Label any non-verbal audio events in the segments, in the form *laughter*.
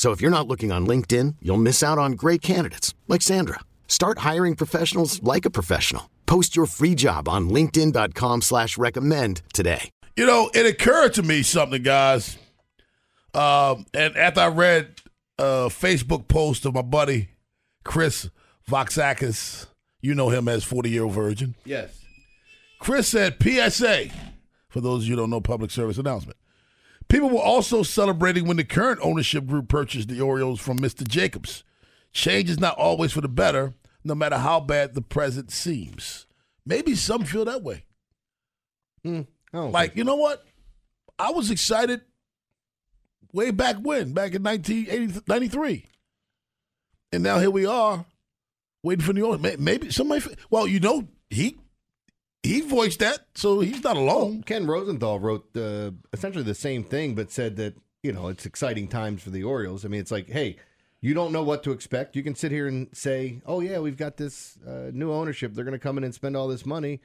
So if you're not looking on LinkedIn, you'll miss out on great candidates like Sandra. Start hiring professionals like a professional. Post your free job on LinkedIn.com slash recommend today. You know, it occurred to me something, guys. Um, and after I read a Facebook post of my buddy Chris Voxakis, you know him as 40 year old virgin. Yes. Chris said, PSA, for those of you who don't know, public service announcement. People were also celebrating when the current ownership group purchased the Orioles from Mr. Jacobs. Change is not always for the better, no matter how bad the present seems. Maybe some feel that way. Mm, like, you know what? I was excited way back when, back in 1993. And now here we are, waiting for New Orleans. Maybe somebody, well, you know, he he voiced that, so he's not alone. Well, Ken Rosenthal wrote uh, essentially the same thing, but said that you know it's exciting times for the Orioles. I mean, it's like, hey, you don't know what to expect. You can sit here and say, oh yeah, we've got this uh, new ownership. They're going to come in and spend all this money.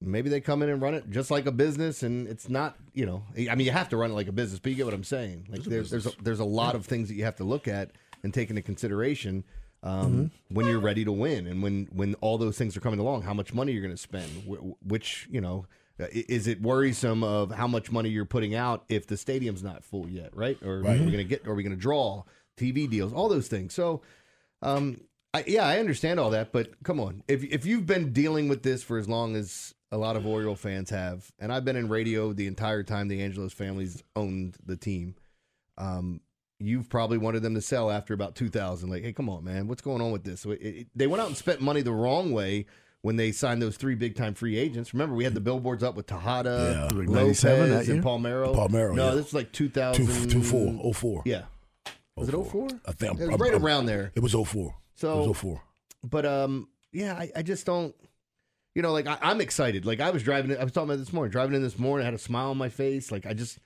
Maybe they come in and run it just like a business, and it's not, you know, I mean, you have to run it like a business, but you get what I'm saying. Like, there's there's a, there's a lot of things that you have to look at and take into consideration um, mm-hmm. when you're ready to win and when when all those things are coming along how much money you're going to spend which you know is it worrisome of how much money you're putting out if the stadium's not full yet right or right. are we going to get are we going to draw tv deals all those things so um, I, yeah i understand all that but come on if, if you've been dealing with this for as long as a lot of oriole fans have and i've been in radio the entire time the angelos family's owned the team um, you've probably wanted them to sell after about 2000 like hey come on man. What's going on with this? So it, it, they went out and spent money the wrong way when they signed those three big time free agents. Remember we had the billboards up with Tejada, yeah. Lopez, and Palmeiro. Palmeiro no yeah. this was like 2000 two, two, 04 yeah. Was 04. it 04 I think it was right I'm, around there. it was 04 so it was 04 but um yeah I, I just don't you know like I, I'm excited. Like I was driving I was talking about this morning driving in this morning I had a smile on my face. Like I just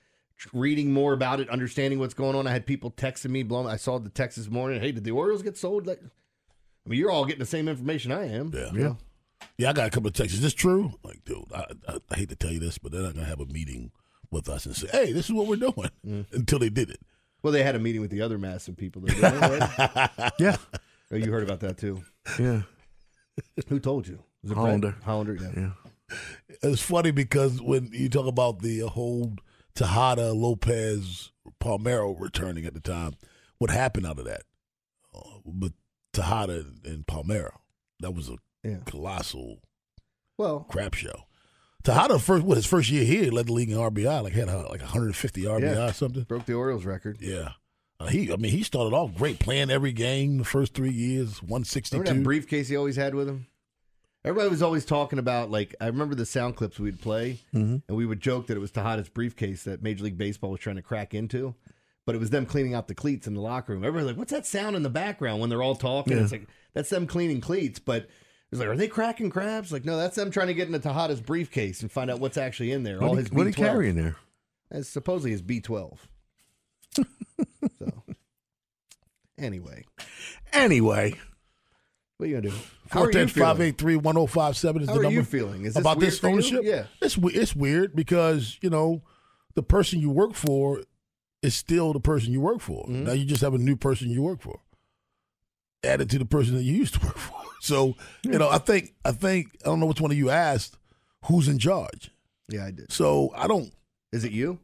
reading more about it, understanding what's going on. I had people texting me, blowing. I saw the text this morning. Hey, did the Orioles get sold? Like, I mean, you're all getting the same information I am. Yeah, yeah, yeah. I got a couple of texts. Is this true? Like, dude, I, I, I hate to tell you this, but they're not gonna have a meeting with us and say, "Hey, this is what we're doing," mm. until they did it. Well, they had a meeting with the other massive people. Doing, right? *laughs* yeah. Oh, you heard about that too? Yeah. Who told you? Was it Hollander. Hollander. Yeah. yeah. It's funny because when you talk about the whole Tejada, Lopez, Palmeiro returning at the time. What happened out of that? Uh, but Tejada and Palmeiro, that was a yeah. colossal well crap show. Tejada first, what his first year here, led the league in RBI, like had a, like 150 RBI yeah. or something. Broke the Orioles record. Yeah. Uh, he, I mean, he started off great, playing every game the first three years, 162. Remember that briefcase he always had with him? Everybody was always talking about like I remember the sound clips we'd play, mm-hmm. and we would joke that it was Tejada's briefcase that Major League Baseball was trying to crack into, but it was them cleaning out the cleats in the locker room. Everybody's like, "What's that sound in the background when they're all talking?" Yeah. It's like that's them cleaning cleats, but. It's like, are they cracking crabs? Like, no, that's them trying to get into Tejada's briefcase and find out what's actually in there. What all he, his what he carrying there? It's supposedly his B twelve. *laughs* so, anyway, anyway, what are you gonna do? Four ten five eight three one zero oh five seven is How the number. How are you feeling? Is this about this ownership? Yeah, it's it's weird because you know the person you work for is still the person you work for. Mm-hmm. Now you just have a new person you work for added to the person that you used to work *laughs* for. So you know, I think I think I don't know which one of you asked who's in charge. Yeah, I did. So I don't. Is it you?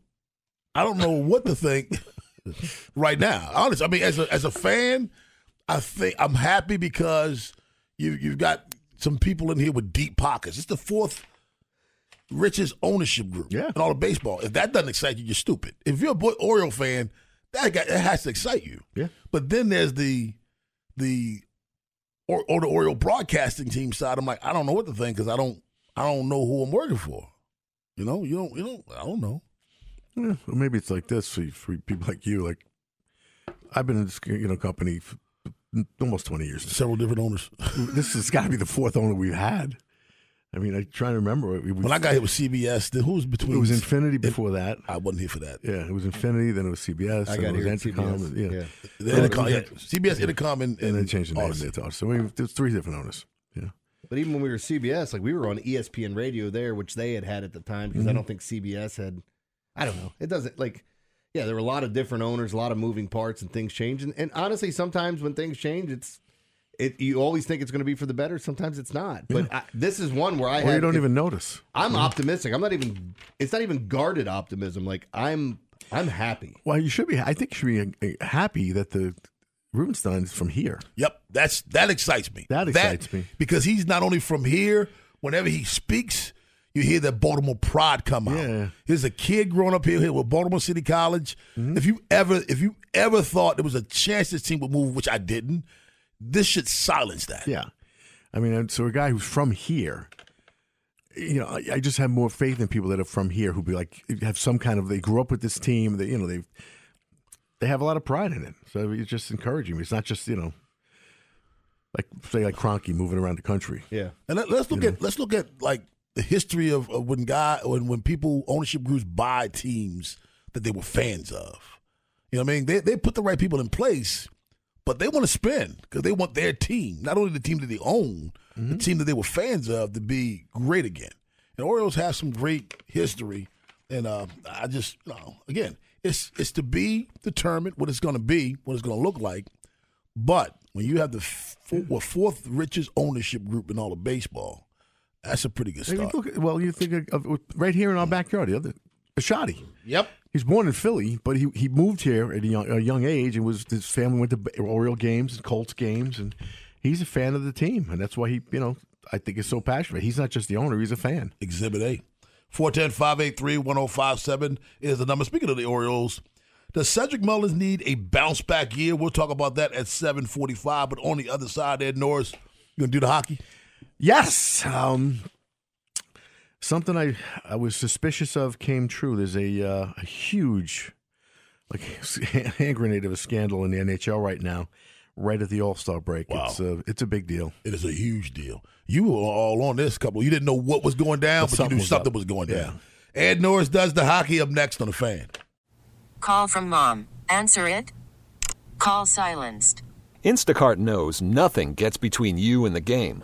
I don't know what to think *laughs* right now. Honestly, I mean, as a as a fan, I think I'm happy because you you've got some people in here with deep pockets. It's the fourth richest ownership group Yeah. in all of baseball. If that doesn't excite you, you're stupid. If you're a boy Oriole fan, that guy, that has to excite you. Yeah. But then there's the the or, or the Oriole broadcasting team side. I'm like, I don't know what to think because I don't I don't know who I'm working for. You know, you don't you don't I don't know. Yeah, well, maybe it's like this for, for people like you. Like I've been in this you know company for almost twenty years. Several different owners. *laughs* this has got to be the fourth owner we've had. I mean, I'm trying to remember. We, we, When I got here with CBS, then who was between? it was Infinity before that. I wasn't here for that. Yeah, it was Infinity. Then it was CBS. I got it was here at Entercom. CBS. Yeah. Yeah. Entercom, yeah, CBS Entercom and, and then changed the name there to us. So we, there's three different owners. Yeah, But even when we were CBS, like we were on ESPN radio there, which they had had at the time because I mm-hmm. don't think CBS had. I don't know. It doesn't like. Yeah, there were a lot of different owners, a lot of moving parts, and things change. And, and honestly, sometimes when things change, it's it. You always think it's going to be for the better. Sometimes it's not. But I, this is one where I or had. you don't it- even notice. I'm optimistic. I'm not even. It's not even guarded optimism. Like I'm. I'm happy. Well, you should be. I think you should be uh, happy that the Rubenstein is from here. Yep, that's that excites me. That excites me. because he's not only from here. Whenever he speaks, you hear that Baltimore pride come out. Yeah. Here's a kid growing up here, here with Baltimore City College. Mm-hmm. If you ever, if you ever thought there was a chance this team would move, which I didn't, this should silence that. Yeah, I mean, so a guy who's from here. You know, I, I just have more faith in people that are from here who be like have some kind of they grew up with this team. They, you know, they they have a lot of pride in it. So it's just encouraging me. It's not just you know, like say like Kroenke moving around the country. Yeah. And let, us look at let's look at like the history of, of when guy when when people ownership groups buy teams that they were fans of. You know what I mean? They they put the right people in place, but they want to spend because they want their team, not only the team that they own, the team that they were fans of, to be great again. And Orioles have some great history, and uh, I just you know again, it's it's to be determined what it's going to be, what it's going to look like. But when you have the well, fourth richest ownership group in all of baseball, that's a pretty good I mean, start. look well, you think of, of right here in our backyard, the other Bisciotti. Yep. He's born in Philly, but he, he moved here at a young, a young age, and was his family went to Oriole games and Colts games, and he's a fan of the team, and that's why he, you know, I think is so passionate. He's not just the owner; he's a fan. Exhibit A. 410 583 1057 is the number. Speaking of the Orioles, does Cedric Mullins need a bounce back year? We'll talk about that at 745. But on the other side, Ed Norris, you going to do the hockey? Yes, um, something I I was suspicious of came true. There's a uh, a huge, like *laughs* hand grenade of a scandal in the NHL right now, right at the All Star break. Wow. It's a it's a big deal. It is a huge deal. You were all on this couple. You didn't know what was going down, But but, you knew was something up. was going Yeah. down. Ed Norris does the hockey up next on the fan. Call from mom. Answer it. Call silenced. Instacart knows nothing gets between you and the game.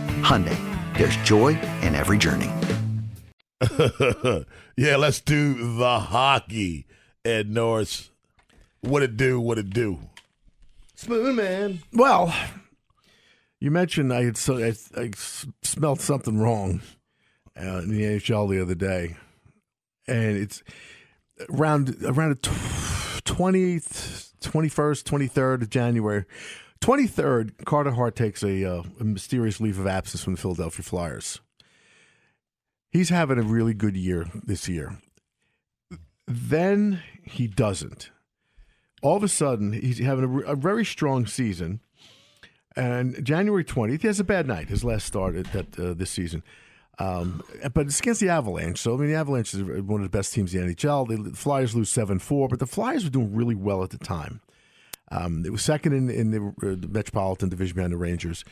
Hyundai, there's joy in every journey. *laughs* yeah, let's do the hockey. Ed Norris. What it do, what it do. Spoon Man. Well, you mentioned I had so, I smelled something wrong uh, in the NHL the other day, and it's around around the twentieth, twenty first, twenty third of January. Twenty third, Carter Hart takes a, uh, a mysterious leave of absence from the Philadelphia Flyers. He's having a really good year this year. Then he doesn't. All of a sudden, he's having a, a very strong season. And January 20th, he has a bad night, his last start at, at uh, this season. Um, but it's against the Avalanche. So, I mean, the Avalanche is one of the best teams in the NHL. The Flyers lose 7 4, but the Flyers were doing really well at the time. Um, it was second in, in the, uh, the Metropolitan Division behind the Rangers.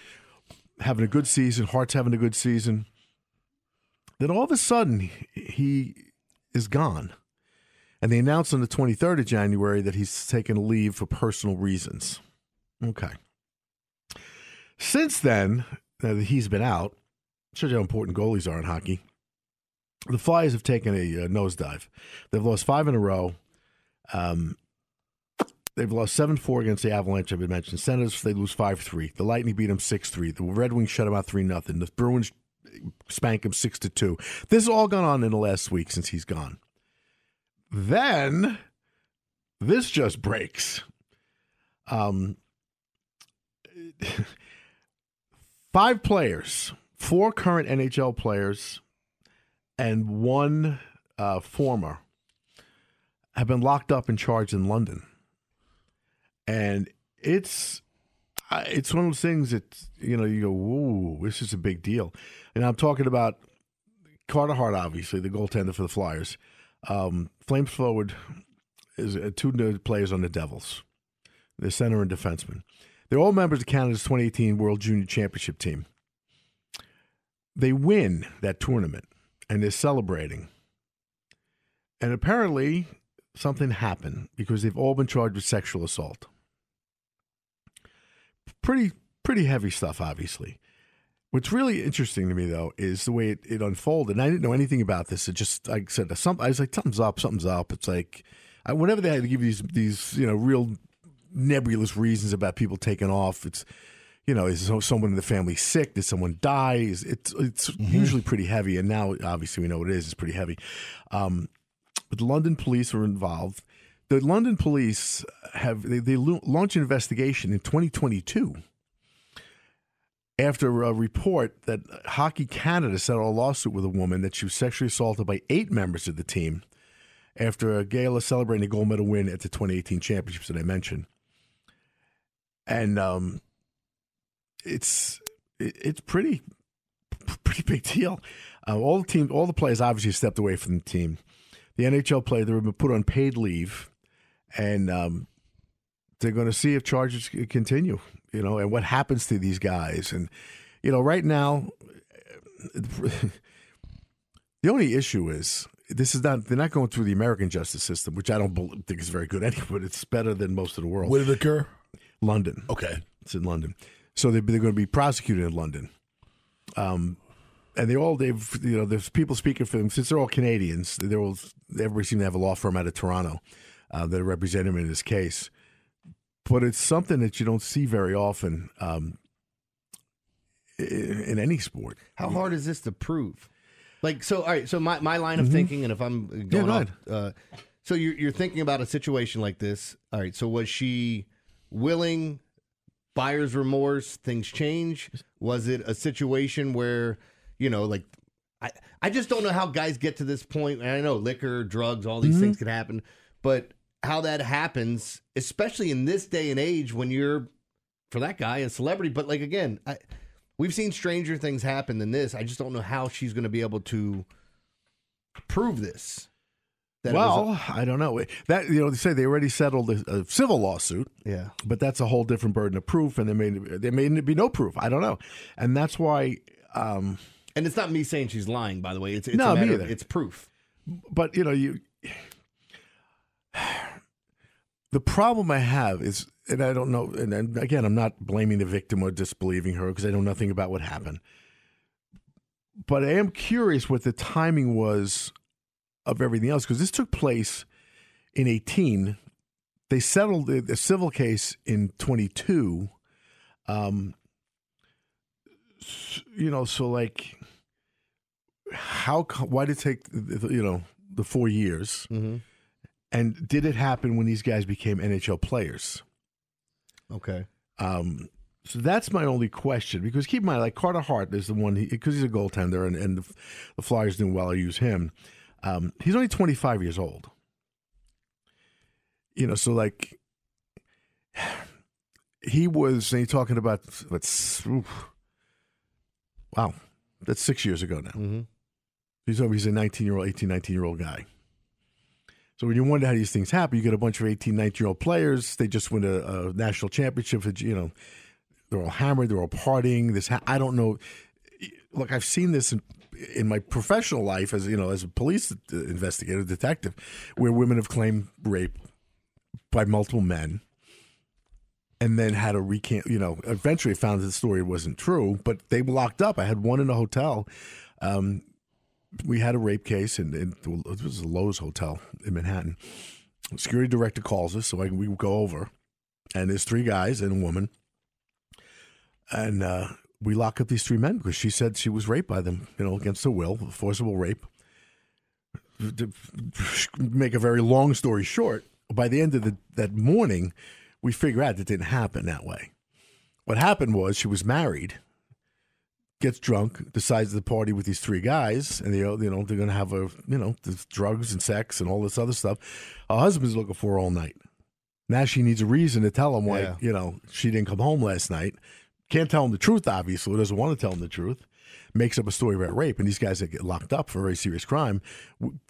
Having a good season. Hart's having a good season. Then all of a sudden, he is gone. And they announced on the 23rd of January that he's taken leave for personal reasons. Okay. Since then, that he's been out, shows you how important goalies are in hockey. The Flyers have taken a uh, nosedive. They've lost five in a row. Um, they've lost 7 4 against the Avalanche, I've been mentioned. Senators, they lose 5 3. The Lightning beat them 6 3. The Red Wings shut them out 3 0. The Bruins spank them 6 to 2. This has all gone on in the last week since he's gone. Then this just breaks. Um, *laughs* five players, four current NHL players, and one uh, former have been locked up and charged in London, and it's it's one of those things that you know you go, "Whoa, this is a big deal," and I'm talking about Carter Hart, obviously the goaltender for the Flyers. Um, Flames forward is uh, two players on the Devils, the center and defenseman. They're all members of Canada's 2018 World Junior Championship team. They win that tournament and they're celebrating. And apparently, something happened because they've all been charged with sexual assault. Pretty, pretty heavy stuff, obviously. What's really interesting to me, though, is the way it, it unfolded. And I didn't know anything about this. It just, like I said, some, I was like, something's up, something's up. It's like, I, whenever they had to give these, these, you know, real nebulous reasons about people taking off, it's, you know, is someone in the family sick? Did someone die? Is it's it's usually pretty heavy, and now obviously we know what it is. It's pretty heavy. Um, but the London police were involved. The London police have they, they launched an investigation in 2022 after a report that Hockey Canada settled a lawsuit with a woman that she was sexually assaulted by eight members of the team after a gala celebrating a gold medal win at the 2018 championships that I mentioned. And um, it's it, it's pretty pretty big deal. Uh, all the team, all the players obviously stepped away from the team. The NHL player they were put on paid leave, and um, they're going to see if charges continue. You know, and what happens to these guys. And you know, right now, *laughs* the only issue is this is not they're not going through the American justice system, which I don't think is very good *laughs* anyway. But it's better than most of the world. Where did it occur? London. Okay, it's in London. So they're, they're going to be prosecuted in London. Um, and they all they've you know there's people speaking for them since they're all Canadians. They're all everybody seems to have a law firm out of Toronto uh, that represent him in this case. But it's something that you don't see very often um, in, in any sport. How hard is this to prove? Like so, all right. So my, my line of Mhm. thinking, and if I'm Yeah, going go off, uh, so you're you're thinking about a situation like this. All right. So was she willing? Buyer's remorse. Things change. Was it a situation where you know, like I I just don't know how guys get to this point. And I know liquor, drugs, all these Mhm. things can happen, but how that happens, especially in this day and age when you're for that guy a celebrity. But like again, I, we've seen stranger things happen than this. I just don't know how she's going to be able to prove this. That it was a- well, I don't know that you know they say they already settled a, a civil lawsuit. Yeah. but that's a whole different burden of proof, and there may there may be no proof. I don't know, and that's why um, And it's not me saying she's lying, by the way. It's, it's No, me of- either. it's proof. but you know you *sighs* the problem i have is and i don't know and, and again i'm not blaming the victim or disbelieving her because i know nothing about what happened. But i am curious what the timing was of everything else because this took place in 18 they settled the, the civil case in 22 um you know so like how why did it take you know the four years? Mm-hmm. And did it happen when these guys became nhl players Okay. um so that's my only question because keep in mind like carter hart is the one because he's a goaltender and, and the, the flyers doing well i use him um he's only 25 years old you know so like *sighs* he was and you're talking about let's wow that's six years ago now Mm-hmm. He's he's a 19 year old, 18, 19 year old guy. So when you wonder how these things happen, you get a bunch of 18, 19 year old players. They just win a, a national championship. For, you know, they're all hammered. They're all partying. This ha- I don't know. Look, I've seen this in, in my professional life as you know, as a police investigator, detective, where women have claimed rape by multiple men and then had a recant. You know, eventually found that the story wasn't true, but they were locked up. I had one in a hotel. Um, we had a rape case, and, it was a Loews hotel in Manhattan. Security director calls us, so I, we go over, and there's three guys and a woman, and uh, we lock up these three men because she said she was raped by them, you know, against her will, forcible rape. To make a very long story short, by the end of the, that morning, we figure out that didn't happen that way. What happened was she was married, gets drunk, decides to party with these three guys, and they, you know they're going to have a you know the drugs and sex and all this other stuff. Her husband's looking for her all night. Now she needs a reason to tell him why Yeah. you know she didn't come home last night. Can't tell him the truth. Obviously, doesn't want to tell him the truth. Makes up a story about rape, and these guys that get locked up for a very serious crime.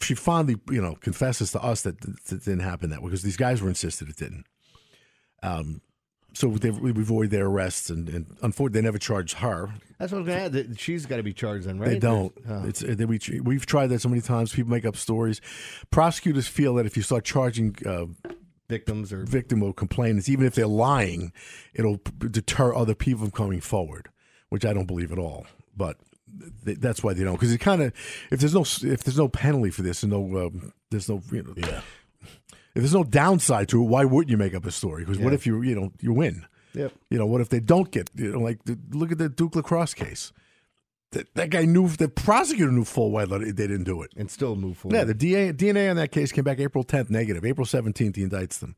She finally, you know, confesses to us that that it didn't happen that way because these guys were insisted it didn't. Um, so they, we avoid their arrests, and, and unfortunately, they never charged her. That's what I was going to add. that She's got to be charged then, right? They don't. Oh. It's uh, they, we, we've tried that so many times. People make up stories. Prosecutors feel that if you start charging uh, victims or victim or complainants, even if they're lying, it'll deter other people from coming forward, which I don't believe at all. But th- that's why they don't. Because it kind of if there's no if there's no penalty for this and no um, there's no you know Yeah. If there's no downside to it, why wouldn't you make up a story? Because what if you you know you win? Yep. You know, what if they don't get, you know, like, look at the Duke lacrosse case. That, that guy knew, the prosecutor knew full well that they didn't do it. And still move forward. Yeah, the DA, DNA on that case came back April 10th negative. April 17th, he indicts them.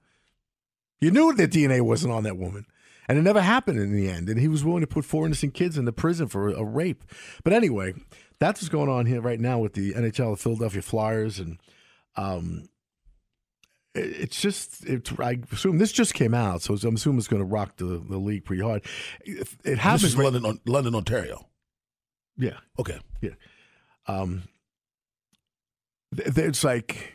You knew that DNA wasn't on that woman. And it never happened in the end. And he was willing to put four innocent kids in the prison for a, a rape. But anyway, that's what's going on here right now with the NHL, the Philadelphia Flyers. And um, it's just, it's, I assume this just came out. So I'm assuming it's going to rock the, the league pretty hard. It, it This happens. is right- London, On- London, Ontario. yeah. Okay. Yeah. Um, it's like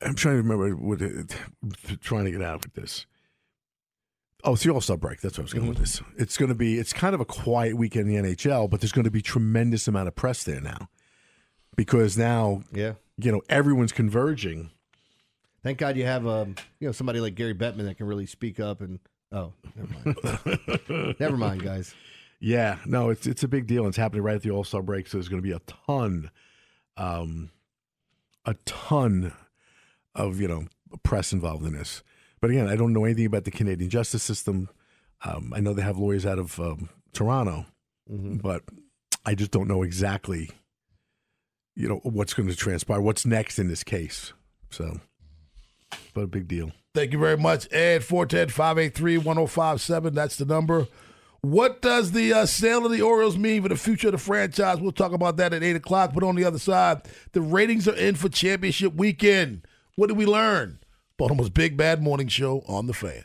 I'm trying to remember what it, trying to get out with this. Oh, it's the All Star break. That's what I was going with this. It's going to be. It's kind of a quiet weekend in the NHL, but there's going to be tremendous amount of press there now because now Yeah. you know everyone's converging. Thank God you have um, you know somebody like Gary Bettman that can really speak up and oh, never mind. *laughs* never mind, guys. Yeah, no, it's it's a big deal. It's happening right at the All Star break, so there's going to be a ton, um, a ton of you know press involved in this. But again, I don't know anything about the Canadian justice system. Um, I know they have lawyers out of um, Toronto, but I just don't know exactly, you know, what's going to transpire, what's next in this case. So, but a big deal. Thank you very much, Ed. 410 583 1057. That's the number. What does the uh, sale of the Orioles mean for the future of the franchise? We'll talk about that at 8 o'clock. But on the other side, the ratings are in for championship weekend. What did we learn? Baltimore's Big Bad Morning Show on The Fan.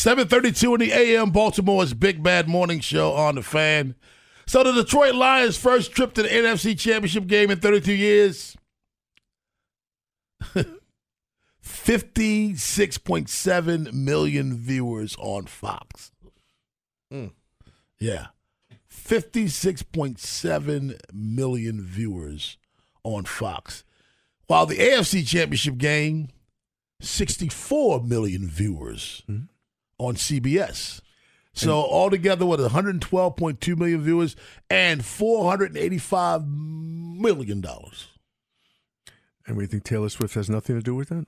732 in the AM, Baltimore's Big Bad Morning Show on the fan. So the Detroit Lions' first trip to the NFC Championship game in 32 years. *laughs* 56.7 million viewers on Fox. Mm. Yeah. 56.7 million viewers on Fox. While the AFC Championship game, 64 million viewers on CBS. So altogether, with 112.2 million viewers and 485 million dollars. And we think Taylor Swift has nothing to do with that?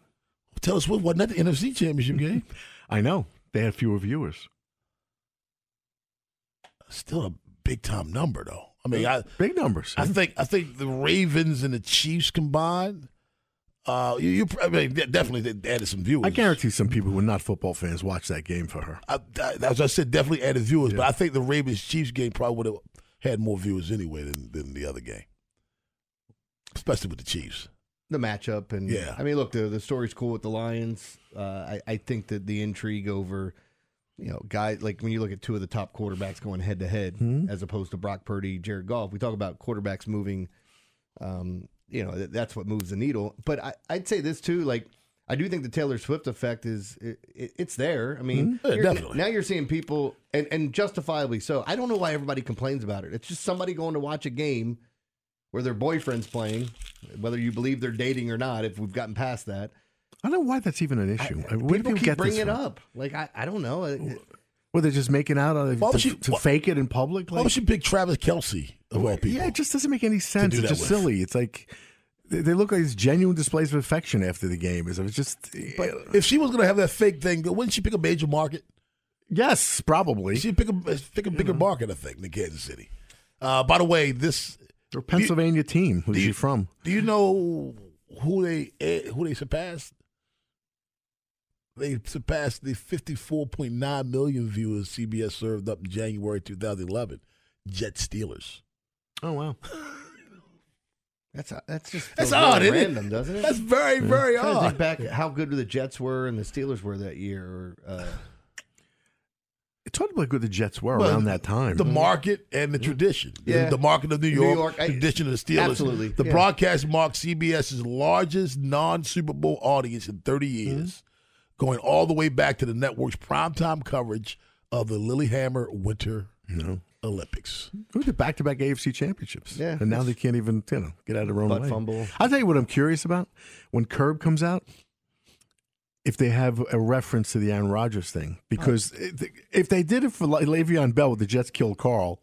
Taylor Swift wasn't at the NFC Championship game. *laughs* I know. They had fewer viewers. Still a big time number, though. I mean, uh, I, big numbers. I think I think the Ravens and the Chiefs combined. Uh, you, you I mean, definitely added some viewers. I guarantee some people who are not football fans watch that game for her. I, I, as I said, definitely added viewers, but I think the Ravens Chiefs game probably would have had more viewers anyway than, than the other game, especially with the Chiefs. the matchup and Yeah. I mean, look, the the story's cool with the Lions. Uh, I I think that the intrigue over, you know, guys like when you look at two of the top quarterbacks going head to head, as opposed to Brock Purdy, Jared Goff. We talk about quarterbacks moving. Um, you know, that's what moves the needle. But I, I'd say this too, like. I do think the Taylor Swift effect is it, it, it's there. I mean, Mhm. Yeah, definitely. now you're seeing people, and, and justifiably so. I don't know why everybody complains about it. It's just somebody going to watch a game where their boyfriend's playing, whether you believe they're dating or not. If we've gotten past that, I don't know why that's even an issue. I, people keep bringing it up. Like I, I don't know. Well, they're just making out of to, she- to why- fake it in public. Why would you pick Travis Kelce of all people? Yeah, it just doesn't make any sense. It's just with? silly. It's like they, they look like these genuine displays of affection after the game. It's just But if she was going to have that fake thing, wouldn't she pick a major market? yes, probably. She'd pick a pick a bigger market, I think, than Kansas City. Uh, by the way, this Or Pennsylvania team. Who's she from? Do you know who they eh, who they surpassed? They surpassed the 54.9 million viewers CBS served up in January 2011. Jet Steelers. Oh wow. *laughs* that's that's just That's feels really odd, isn't it? random, doesn't it? That's very, very I'm trying to think odd. back how good the Jets were and the Steelers were that year. Or, uh, It's hard to believe good the Jets were Well, around that time. The market and the tradition. The- Yeah. The market of New New York, York, I- tradition of the Steelers. absolutely, The yeah. broadcast marked CBS's largest non Super Bowl audience in 30 years, going all the way back to the network's primetime coverage of the Lillehammer Winter Olympics. Who did back to back AFC championships? Yeah. And now they can't even, you know, get out of their own Butt way. fumble. I'll tell you what I'm curious about. When Curb comes out, if they have a reference to the Aaron Rodgers thing. Because if- if they did it for Le- Le'Veon Bell with the Jets killed Carl,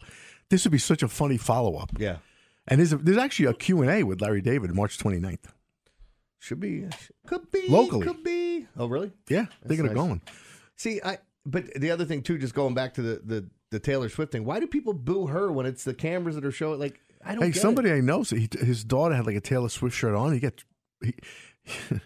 this would be such a funny follow up. yeah, And there's, a, there's actually a Q&A with Larry David March 29th. Should be, could be, Locally. could be. Oh, really? Yeah, they That's get it nice. going. See, I. But the other thing too, just going back to the the, the Taylor Swift thing. Why do people boo her when it's the cameras that are showing? Like, I don't. Hey, get somebody It. I know, so he, his daughter had like a Taylor Swift shirt on. He got he, *laughs*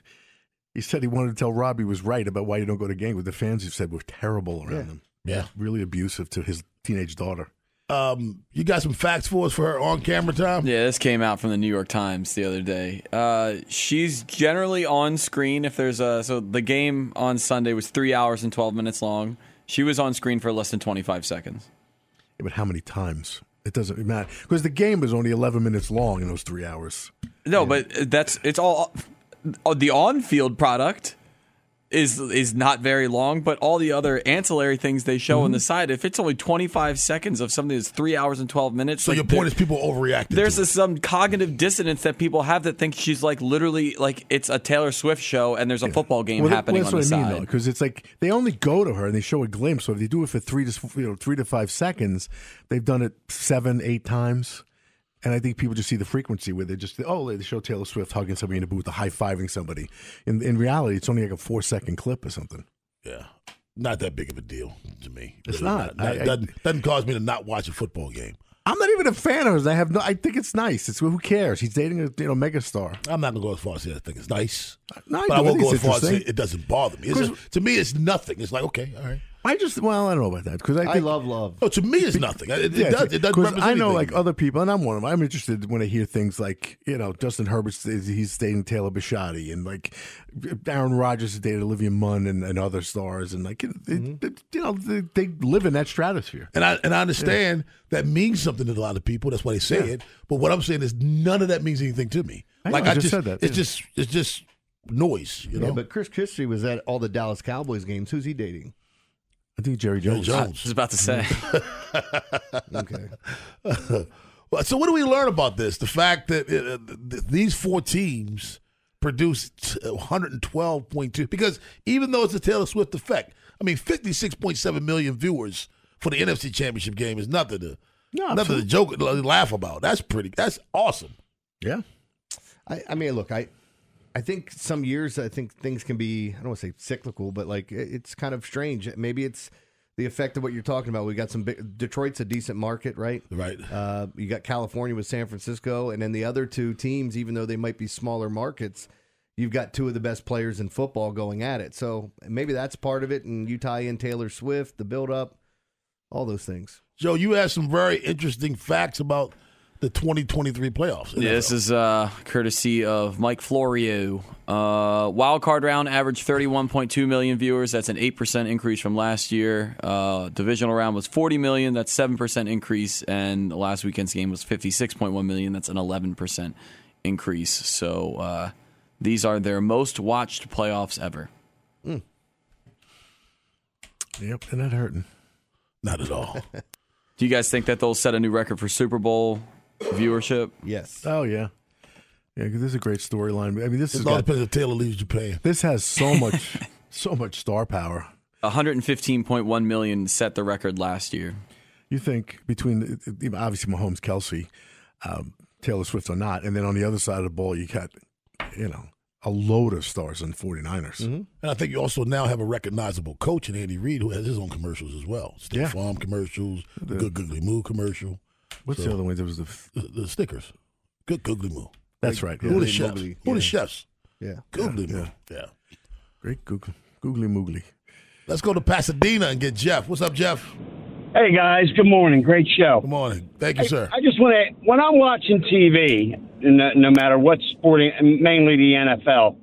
he said he wanted to tell Rob he was right about why you don't go to games with the fans. He said were terrible around Yeah. him. Yeah. really abusive to his teenage daughter. Um, you got some facts for us for her on camera time? Yeah, this came out from the New York Times the other day. Uh, she's generally on screen if there's a. So the game on Sunday was three hours and 12 minutes long. She was on screen for less than 25 seconds. Yeah, but how many times? It doesn't matter because the game was only 11 minutes long in those three hours. No, but that's it's all uh, the on-field product is is not very long, but all the other ancillary things they show on the mhm. side, if it's only 25 seconds of something that's three hours and 12 minutes, So like your point is people overreact. There's a, some cognitive dissonance that people have that think she's like literally like it's a Taylor Swift show and there's a football game Well, happening well, on that's the what I mean, side. because it's like they only go to her and they show a glimpse. So if they do it for three to you know three to five seconds, they've done it seven, eight times. And I think people just see the frequency where they just oh they show Taylor Swift hugging somebody in a booth, high fiving somebody. In in reality, it's only like a four second clip or something. Yeah, not that big of a deal to me. It's Really not. Not, I- I- doesn't, doesn't cause me to not watch a football game. I'm not even a fan of hers. I have no. I think it's nice. It's who cares? He's dating a you know megastar. I'm not gonna go as far as say I think it's nice, No, I but. I won't go as far as say it doesn't bother me. It's Because- just- to me, it's nothing. It's like okay, all right. I just well, I don't know about that because I, I think, love love. No, to me, it's nothing. It, it Yeah, does. It doesn't 'cause I know like other people, and I'm one of them. I'm interested when I hear things like you know Justin Herbert he's dating Taylor Bisciotti, and like Aaron Rodgers has dated Olivia Munn and, and other stars, and like it, Mm-hmm. it- you know they, they live in that stratosphere. And I and I understand that means something to a lot of people. That's why they say Yeah. it. But what I'm saying is none of that means anything to me. I know, like I just said that, It's yeah. just it's just noise. You know. Yeah, but Chris Christie was at all the Dallas Cowboys games. Who's he dating? I think Jerry Jerry Jones. I was about to say. *laughs* Okay. *laughs* So what do we learn about this? The fact that uh, th- these four teams produced 112.2 because even though it's a Taylor Swift effect, I mean 56.7 million viewers for the NFC Championship game is nothing to No, nothing to joke laugh about. That's pretty. That's awesome. Yeah, I, I mean, look, I, I think some years I think things can be I don't want to say cyclical, but like it's kind of strange. Maybe it's the effect of what you're talking about. We got some big, Detroit's a decent market, right? Right. Uh, you got California with San Francisco, and then the other two teams, even though they might be smaller markets, you've got two of the best players in football going at it. So maybe that's part of it. And you tie in Taylor Swift, the build up, all those things. Joe, you have some very interesting facts about the 2023 playoffs. Yeah, this is uh, courtesy of Mike Florio. Uh, wild card round averaged 31.2 million viewers. That's an 8% increase from last year. Uh, divisional round was 40 million. That's 7% increase. And last weekend's game was 56.1 million. That's an 11% increase. So uh, these are their most watched playoffs ever. yep, they're not hurting. Not at all. *laughs* Do you guys think that they'll set a new record for Super Bowl viewership? Yes. Oh yeah, yeah. 'cause this is a great storyline. I mean, this It has all got, depends if Taylor leaves Japan. this has so *laughs* much, so much star power. 115.1 million set the record last year. You think between you obviously Mahomes, Kelce, um, Taylor Swift or not, and then on the other side of the ball you got, you know, a load of stars in 49ers. And I think you also now have a recognizable coach in Andy Reid who has his own commercials as well. State Yeah. Farm commercials, the Good Googly Moo commercial. What's So- the other one? There was the. The, the stickers. Good Googly Moo. That's right. Who yeah. are the Googly chefs? Moogly, Who are the chefs? Yeah. Googly Yeah, Moo. Yeah. Great Googly, googly moogly. Let's go to Pasadena and get Jeff. What's up, Jeff? Hey guys, good morning. Great show. Good morning. Thank you, sir. I just want to, when I'm watching TV, no, no matter what sporting, mainly the NFL,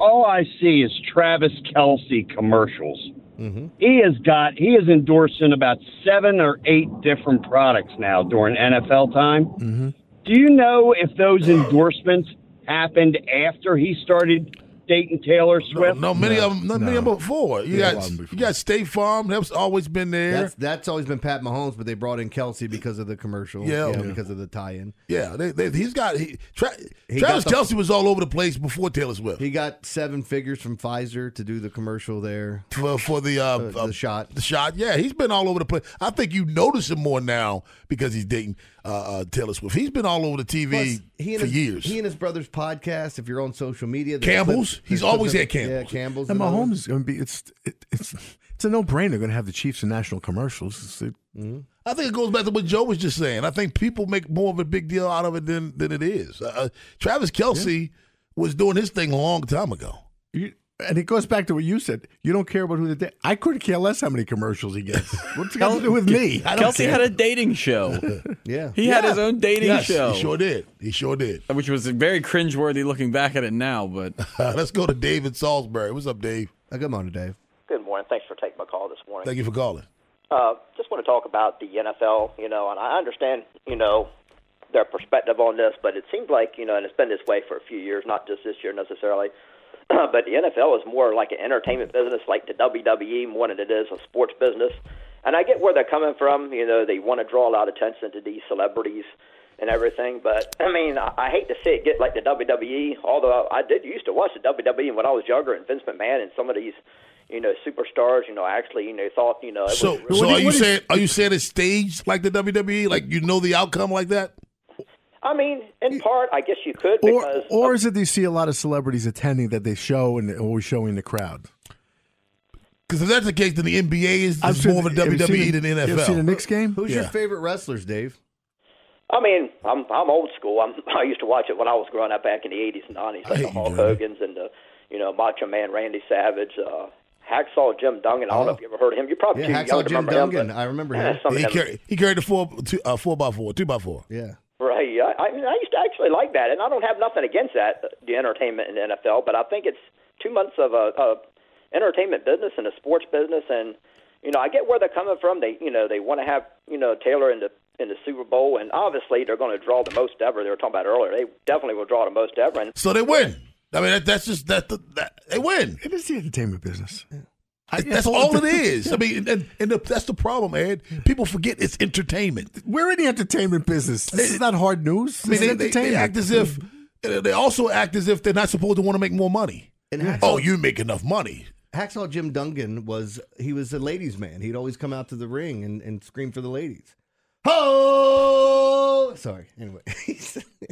all I see is Travis Kelce commercials. Mm-hmm. He has got, he is endorsing about seven or eight different products now during NFL time. Mm-hmm. Do you know if those endorsements happened after he started dating Taylor Swift? No, many of them, not many of them before. You Yeah, got a lot you got State Farm. That's always been there. That's that's always been Pat Mahomes, but they brought in Kelce because of the commercial. Yeah. you know, Yeah. because of the tie-in. yeah, they, they, he's got he, Tra- He Travis got the- Kelce was all over the place before Taylor Swift. He got seven figures from Pfizer to do the commercial there. for, for the uh, Uh, the uh, shot. The shot, yeah, he's been all over the place. I think you notice him more now because he's dating uh, uh, Taylor Swift. He's been all over the TV Plus, he and for his, years. He and his brother's podcast. If you're on social media, Campbell's? clips- He's always clips had Campbell's. Yeah, Campbell's. And another one. Mahomes is going to be it's it, it's it's a no brainer. Going to have the Chiefs in national commercials. It's- it- I think it goes back to what Joe was just saying. I think people make more of a big deal out of it than than it is. Uh, Travis Kelce was doing his thing a long time ago. you, and it goes back to what you said. You don't care about who the da- I couldn't care less how many commercials he gets. What's it got to do with me? I don't Kelce care. had a dating show. *laughs* Yeah. He had his own dating yes, show. He sure did. He sure did. Which was very cringeworthy looking back at it now, but *laughs* let's go to David Salisbury. What's up, Dave? Uh, good morning, Dave. Good morning. Thanks for taking my call this morning. Thank you for calling. Uh, just want to talk about the NFL, you know, and I understand, you know, their perspective on this, but it seems like, you know, and it's been this way for a few years, not just this year necessarily, *clears throat* but the NFL is more like an entertainment business, like the WWE, more than it is a sports business. And I get where they're coming from. You know, they want to draw a lot of attention to these celebrities and everything. But *clears throat* I mean, I, I hate to see it get like the WWE. Although I did used to watch the WWE when I was younger, and Vince McMahon and some of these, you know, superstars. You know, actually, you know, thought you know. It So, was really so are you saying are you saying it's staged like the WWE? Like you know the outcome like that? I mean, in part, I guess you could Or, because or is it that you see a lot of celebrities attending that they show and always showing the crowd? Because if that's the case, then the NBA is, is more of a WWE the- than the you NFL. ever seen a Knicks game? Who's your favorite wrestlers, Dave? I mean, I'm I'm old school. I'm, *laughs* I used to watch it when I was growing up back in the '80s and '90s, like the Hulk Hogan's and the, you know, Macho Man Randy Savage, uh, Hacksaw Jim Duggan. I don't know if you ever heard of him. You're probably Yeah, too Hacksaw young to Jim remember Duggan. him. I remember *laughs* him. some of he, carried, he carried a four, two, uh, four by four, two by four. Yeah. Right. I, I mean, I used to actually like that, and I don't have nothing against that, uh, the entertainment in the NFL. But I think it's two months of a, a entertainment business and a sports business, and you know, I get where they're coming from. They, you know, they want to have you know Taylor in the in the Super Bowl, and obviously they're going to draw the most ever. They were talking about earlier. They definitely will draw the most ever. And So they win. I mean, that, that's just that, that they win. It is the entertainment business. That's all it *laughs* is. I mean, and, and the, that's the problem, Ed. People forget it's entertainment. We're in the entertainment business. This is not hard news. I mean, This is they, they, they act as if they also act as if they're not supposed to want to make more money. And Hacksaw- oh, you make enough money. Hacksaw Jim Duggan was he was a ladies' man. He'd always come out to the ring and, and scream for the ladies. Oh, Sorry. Anyway, *laughs*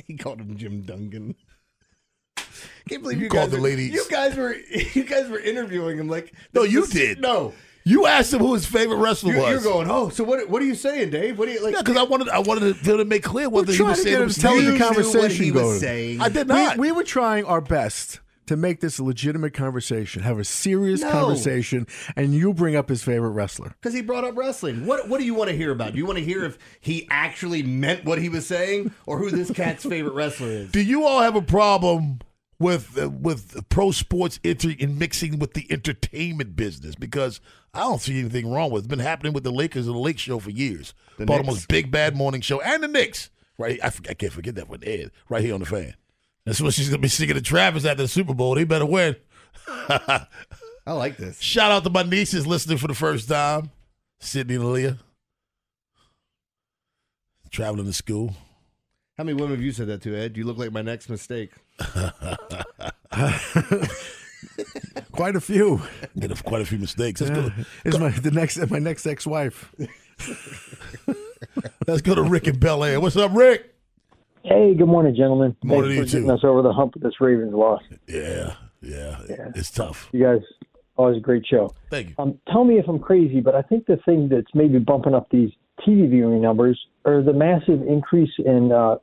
he called him Jim Dungan. *laughs* Can't believe You you, called guys the were, ladies- You guys were *laughs* you guys were interviewing him like No, you this- did. No, You asked him who his favorite wrestler you're, was. you're going. Oh, so what? What are you saying, Dave? What do you like? Yeah, because I wanted I wanted to, to make clear whether he was to saying get him was to tell you the conversation he was saying. I did We- not. We, were trying our best to make this a legitimate conversation, have a serious No. conversation, and you bring up his favorite wrestler. Because he brought up wrestling. What What do you want to hear about? Do you want to hear if he actually meant what he was saying, or who this cat's *laughs* favorite wrestler is? Do you all have a problem with uh, with pro sports entering and mixing with the entertainment business? Because I don't see anything wrong with it. It's been happening with the Lakers and the Lake Show for years. The Baltimore's Knicks. big bad morning show and the Knicks. Right, I, forget- I can't forget that one. Ed, right here on the fan. That's what she's gonna be singing to Travis at the Super Bowl. He better win. *laughs* I like this. Shout out to my nieces listening for the first time, Sydney and Leah. Traveling to school. How many women have you said that to, Ed? You look like my next mistake. *laughs* Quite a few. Made a- quite a few mistakes. Let's go. Yeah. Is my the next my next ex wife. *laughs* Let's go to Rick and Bel Air. What's up, Rick? Hey, good morning, gentlemen. Good morning Thanks to for you, getting too. us over the hump with this Ravens loss. Yeah, yeah, it's tough. You guys, always a great show. Thank you. Um, tell me if I'm crazy, but I think the thing that's maybe bumping up these TV viewing numbers are the massive increase in uh,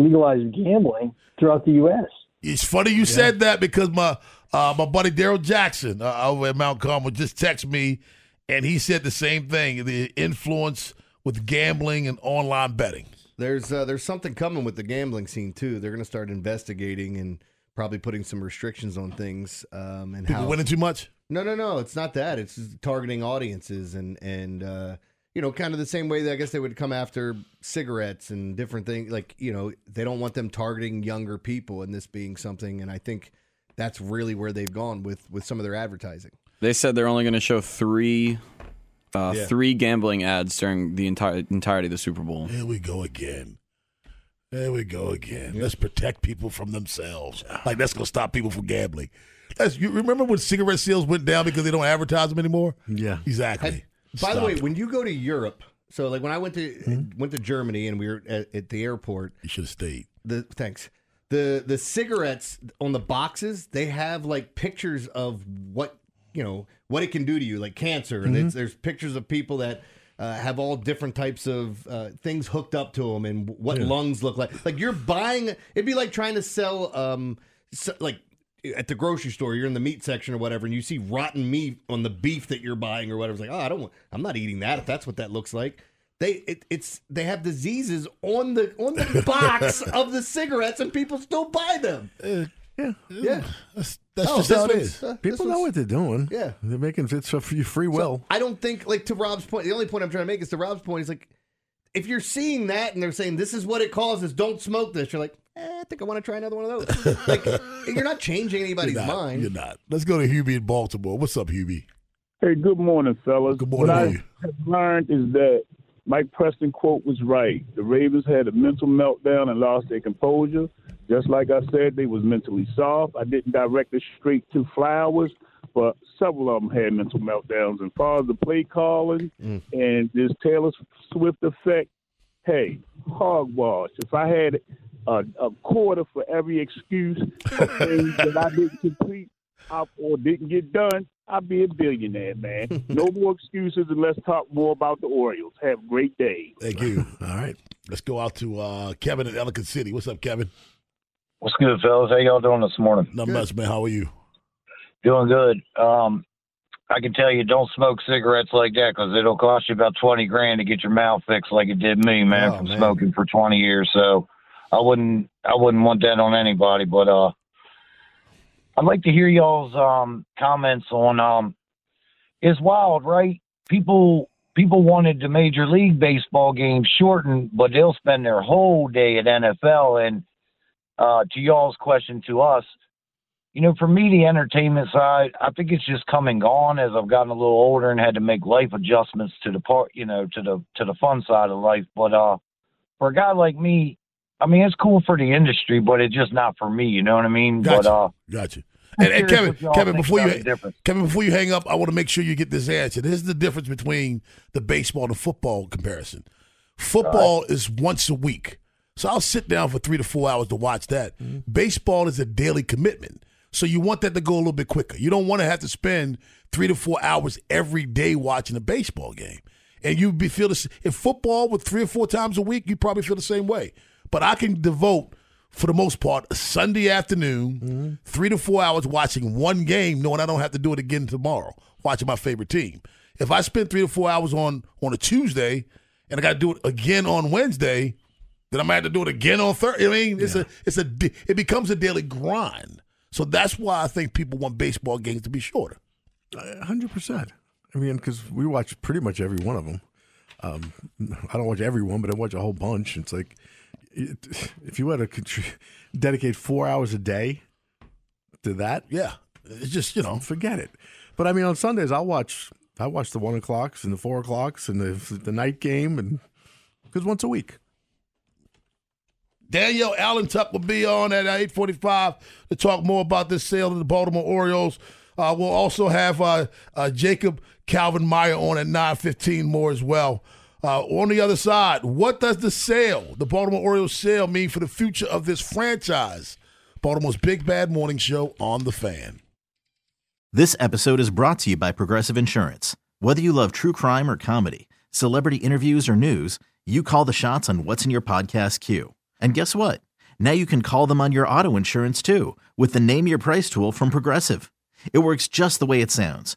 legalized gambling throughout the U.S. It's funny you said that because my uh, my buddy Daryl Jackson uh, over at Mount Carmel just texted me, and he said the same thing: the influence with gambling and online betting. There's uh, there's something coming with the gambling scene too. They're going to start investigating and probably putting some restrictions on things. Um, and People how winning too much. No, no, no. It's not that. It's targeting audiences and and uh, you know, kind of the same way that I guess they would come after cigarettes and different things. Like you know, they don't want them targeting younger people, and this being something. And I think that's really where they've gone with with some of their advertising. They said they're only going to show three, uh, Yeah. three gambling ads during the entire entirety of the Super Bowl. Here we go again. There we go again. Let's protect people from themselves. Like that's gonna stop people from gambling. That's you remember when cigarette sales went down because they don't advertise them anymore? Yeah, exactly. By the way, when you go to Europe, so like when I went to went to Germany and we were at, at the airport, you should have stayed. The thanks. The the cigarettes on the boxes, they have like pictures of what you know what it can do to you, like cancer, and it's, there's pictures of people that. Uh, have all different types of uh, things hooked up to them and what Yeah. lungs look like. Like you're buying, it'd be like trying to sell, um, so, like at the grocery store, you're in the meat section or whatever, and you see rotten meat on the beef that you're buying or whatever. It's like, oh, I don't want, I'm not eating that if that's what that looks like. They, it, it's they have diseases on the on the *laughs* box of the cigarettes, and people still buy them. Yeah, Yeah, yeah. That's, that's Oh, just how it one's- is. uh, People know what they're doing. Yeah. they're making it's for free free will. I don't think, like to Rob's point, the only point I'm trying to make is to Rob's point is like, if you're seeing that and they're saying this is what it causes, don't smoke this. You're like, eh, I think I want to try another one of those. *laughs* like, you're not changing anybody's You're not, mind. You're not. Let's go to Hubie in Baltimore. What's up, Hubie? Hey, good morning, fellas. Good morning What I have learned is that Mike Preston quote was right. The Ravens had a mental meltdown and lost their composure. Just like I said, they was mentally soft. I didn't direct it straight to Flowers, but several of them had mental meltdowns. And far as the play calling and this Taylor Swift effect, hey, hogwash. If I had a, a quarter for every excuse for *laughs* things that I didn't complete up or didn't get done, I'd be a billionaire, man. no *laughs* more excuses and let's talk more about the Orioles. Have a great day. Thank you. All right. Let's go out to uh, Kevin in Ellicott City. What's up, Kevin? What's good, fellas? How y'all doing this morning? Not much, man. How are you? Doing good. Um, I can tell you, don't smoke cigarettes like that because it'll cost you about twenty grand to get your mouth fixed, like it did me, man, Oh, from man. smoking for twenty years. So I wouldn't, I wouldn't want that on anybody. But uh, I'd like to hear y'all's um comments on um. It's wild, right? People people wanted the Major League Baseball game shortened, but they'll spend their whole day at NFL. And uh, to y'all's question to us, you know, for me, the entertainment side, I think it's just come and gone as I've gotten a little older and had to make life adjustments to the part, you know, to the to the fun side of life. But uh, for a guy like me, I mean, it's cool for the industry, but it's just not for me. You know what I mean? Gotcha. But uh, Gotcha. And, and Kevin, Kevin, before you. Kevin, before you hang up, I want to make sure you get this answer. This is the difference between the baseball and the football comparison. Football is once a week, so I'll sit down for three to four hours to watch that. Baseball is a daily commitment, so you want that to go a little bit quicker. You don't want to have to spend three to four hours every day watching a baseball game. And you'd be feel this if football with three or four times a week, you probably feel the same way. But I can devote for the most part, a Sunday afternoon, three to four hours watching one game, knowing I don't have to do it again tomorrow, watching my favorite team. If I spend three to four hours on on a Tuesday and I got to do it again on Wednesday, then I might have to do it again on Thursday. I mean, it's a it's a it becomes a daily grind. So that's why I think people want baseball games to be shorter. hundred percent. I mean, because we watch pretty much every one of them. Um, I don't watch every one, but I watch a whole bunch. It's like if you had to dedicate four hours a day to that, yeah, it's just you know, forget it. But I mean, on Sundays, I'll watch. I watch the one o'clocks and the four o'clocks and the the night game, and because once a week. Danielle Allentuck will be on at 845 to talk more about this sale of the Baltimore Orioles. Uh, we'll also have uh, uh, Jacob Calvin Meyer on at 915 more as well. Uh, on the other side, what does the sale, the Baltimore Orioles sale, mean for the future of this franchise? Baltimore's Big Bad Morning Show on The Fan. This episode is brought to you by Progressive Insurance. Whether you love true crime or comedy, celebrity interviews or news, you call the shots on what's in your podcast queue. And guess what? Now you can call them on your auto insurance too with the Name Your Price tool from Progressive. It works just the way it sounds.